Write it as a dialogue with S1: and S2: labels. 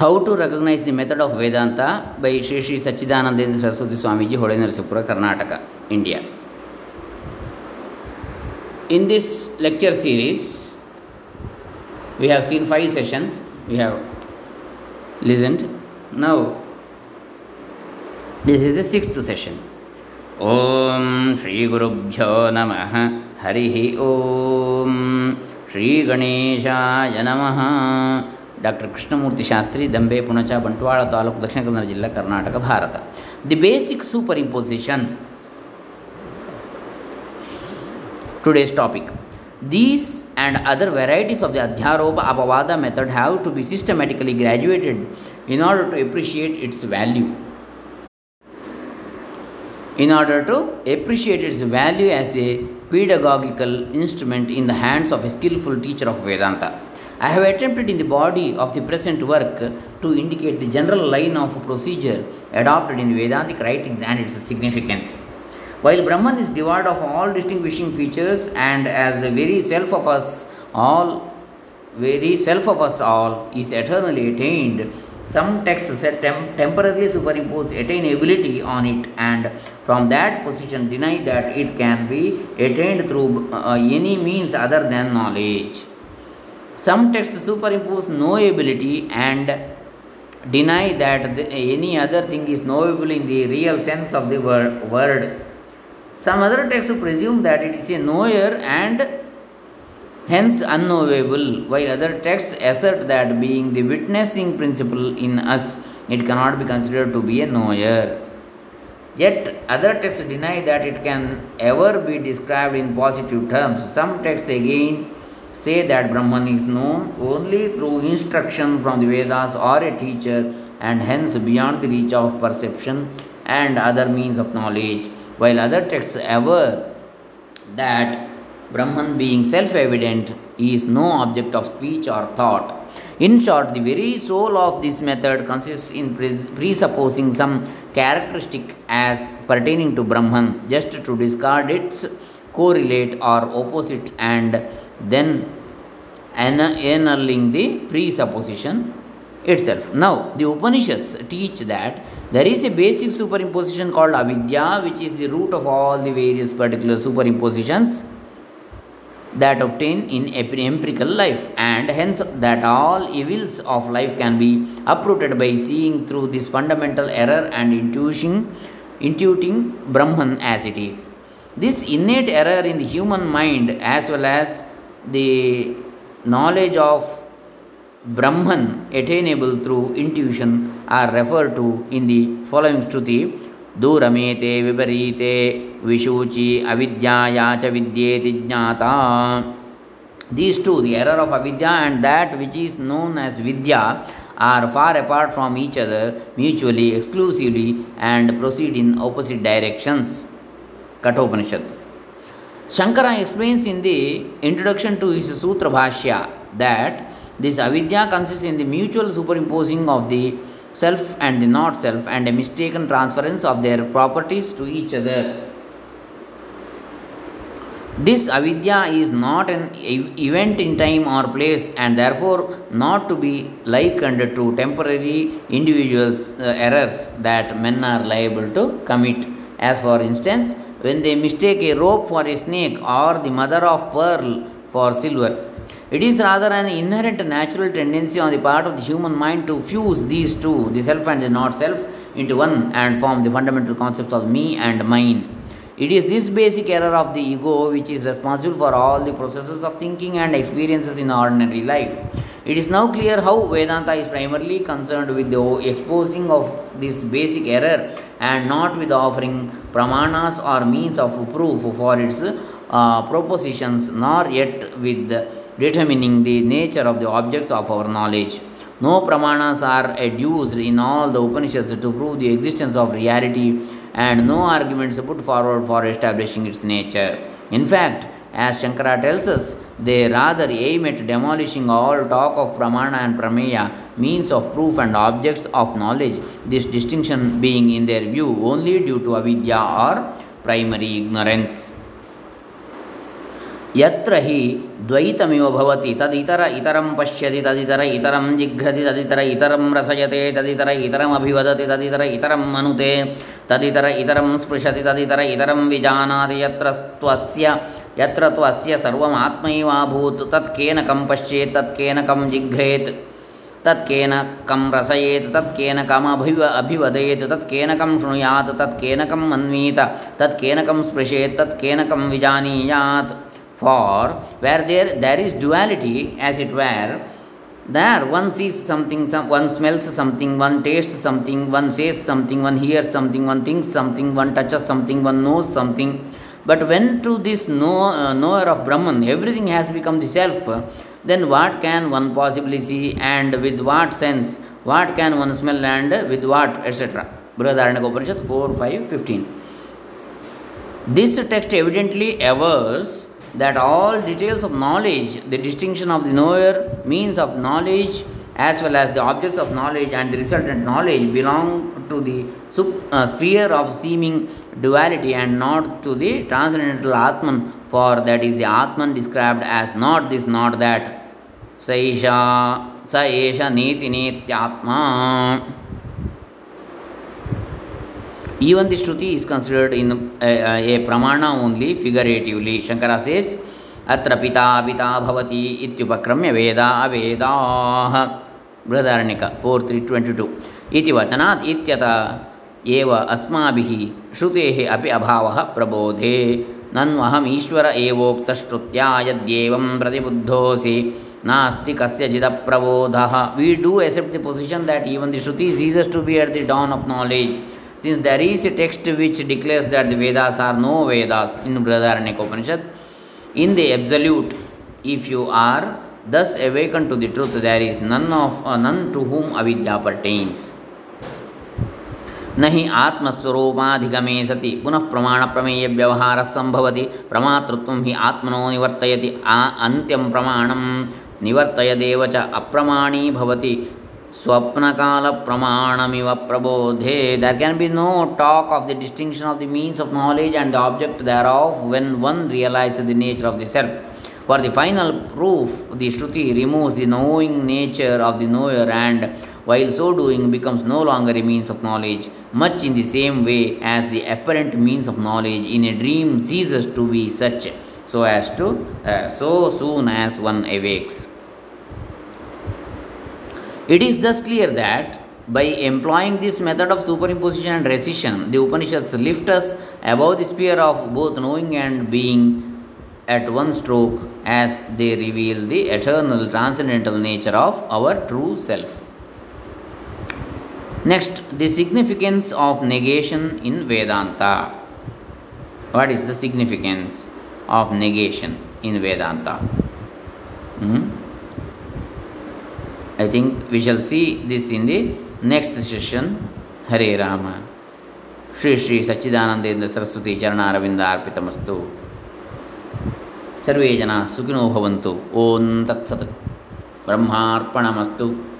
S1: How to recognize the method of Vedanta by Sri Sri Sachidanandendra Saraswati Swamiji, Hole Narsipura, Karnataka, India. In this lecture series, we have seen five sessions, we have listened. Now, this is the sixth session. ॐ श्रीगुरुभ्यो नमः हरिः ॐ ಶ್ರೀಗಣೇಶಾಯ ನಮಃ doctor Krishnamurthy Shastri Dambe Punacha Bantwal taluk Dakshina Kannada ಜಿಲ್ಲಾ Karnataka Bharat the basic superimposition today's topic. These and other varieties of the Adhyaropa Apavada method have to be systematically graduated in order to appreciate its value. In order to appreciate its value as a pedagogical instrument in the hands of a skillful teacher of Vedanta. I have attempted in the body of the present work to indicate the general line of procedure adopted in Vedantic writings and its significance. While Brahman is devoid of all distinguishing features and as the very self of us all, very self of us all is eternally attained, some texts tem- temporarily superimpose attainability on it and from that position deny that it can be attained through uh, any means other than knowledge. Some texts superimpose knowability and deny that any other thing is knowable in the real sense of the wor- word. Some other texts presume that it is a knower and hence unknowable, while other texts assert that being the witnessing principle in us, it cannot be considered to be a knower. Yet other texts deny that it can ever be described in positive terms. Some texts again say that Brahman is known only through instruction from the Vedas or a teacher and hence beyond the reach of perception and other means of knowledge, while other texts aver that Brahman being self evident is no object of speech or thought. In short, the very soul of this method consists in presupposing some characteristic as pertaining to Brahman, just to discard its correlate or opposite and then ann- annulling the presupposition itself. Now, the Upanishads teach that there is a basic superimposition called avidya, which is the root of all the various particular superimpositions that obtain in empirical life, and hence that all evils of life can be uprooted by seeing through this fundamental error and intuition, intuiting Brahman as it is. This innate error in the human mind, as well as the knowledge of Brahman attainable through intuition, are referred to in the following Shruti. दूरमेते विपरीते विशूचि अविद्याया च विद्येति ज्ञाता These two, the error of avidya and that which is known as vidya, are far apart from each other mutually, exclusively, and proceed in opposite directions. Kathopanishad. Shankara explains in the introduction to his Sutra Bhashya that this avidya consists in the mutual superimposing of the self and the not self and a mistaken transference of their properties to each other. This avidya is not an ev- event in time or place and therefore not to be likened to temporary individuals uh, errors that men are liable to commit. As for instance, when they mistake a rope for a snake or the mother of pearl for silver, it is rather an inherent natural tendency on the part of the human mind to fuse these two, the self and the not self, into one and form the fundamental concepts of me and mine. It is this basic error of the ego which is responsible for all the processes of thinking and experiences in ordinary life. It is now clear how Vedanta is primarily concerned with the exposing of this basic error and not with offering pramanas or means of proof for its uh, propositions, nor yet with determining the nature of the objects of our knowledge. No pramanas are adduced in all the Upanishads to prove the existence of reality, and no arguments put forward for establishing its nature. In fact, as Shankara tells us, they rather aim at demolishing all talk of pramana and prameya, means of proof and objects of knowledge, this distinction being in their view only due to avidya or primary ignorance. यत्र हि द्वैतमिव भवति तदितर इतरं पश्यति तदितर इतरं जिघ्रति तदितर इतरं रसयते तदितर इतरमभिवदति तदितर इतरम् अनुते तदितर इतरं स्पृशति तदितर इतरं विजानाति, यत्र त्वस्य यत्र त्वस्य सर्वमात्मैवाभूत् तत्केन कं पश्येत् तत्केन कं जिघ्रेत् तत्केन कं रसयेत् तत्केन कमभिव अभिवदेत् तत्केन कं शृणुयात् तत्केन कम् अन्वीत तत्केन कं स्पृशेत् तत्केन कं विजानीयात्. For where there there is duality as it were there one sees something, some, one smells something, one tastes something, one says something, one hears something, one thinks something, one touches something, one knows something. But when to this know, uh, knower of Brahman everything has become the self, then what can one possibly see and with what sense? What can one smell and with what, etc. Brihadaranyaka Upanishad 4, 5, 15. This text evidently avers that all details of knowledge, the distinction of the knower, means of knowledge, as well as the objects of knowledge and the resultant knowledge belong to the sup- uh, sphere of seeming duality and not to the transcendental Atman, for that is the Atman described as not this, not that. Saisha, sa esha neti netyatma. Even the Shruti is considered in a pramana only figuratively. Shankara says, Atra pita pita bhavati ityupakramya veda veda Brihadaranyaka 4322 Iti vachanat ityata eva asmabihi shrutehe api abhavah prabodhe. Nanvaham ishvara evokta shrutya yadyevam pratibuddhosi. Nasti kasya jita prabodhah We do accept the position that even the is ceases to be at the dawn of knowledge. Since there is a text which declares that the Vedas are no Vedas in Brihadaranyaka Upanishad in the absolute if you are thus awaken to the truth there is none of none to whom avidya pertains नहि आत्मस्वरूपाधिगमे सति पुनः प्रमाण प्रमेय व्यवहार संभवति प्रमातृत्वं हि आत्मनो निवर्तयति आ अन्त्यं प्रमाणं निवर्तयदेव च अप्रमाणी भवति Swapnakala Pramanamiva Prabodhe. There can be no talk of the distinction of the means of knowledge and the object thereof when one realizes the nature of the self. For the final proof, the Shruti removes the knowing nature of the knower and while so doing becomes no longer a means of knowledge, much in the same way as the apparent means of knowledge in a dream ceases to be such so as to uh, so soon as one awakes. It is thus clear that by employing this method of superimposition and rescission, the Upanishads lift us above the sphere of both knowing and being at one stroke as they reveal the eternal transcendental nature of our true self. Next, the significance of negation in Vedanta. What is the significance of negation in Vedanta? Hmm? I think we shall see this in the next session. Hare Rama. Shri Shri Sachchidanandendra Saraswati ಚರಣಾರವಿಂದ ಅರ್ಪಿತಮಸ್ತು ಸರ್ವೇ ಜನ ಸುಖಿನೋ ಭವಂತು ಓಂ ತತ್ಸತ್ ಬ್ರಹ್ಮಾರ್ಪಣಮಸ್ತು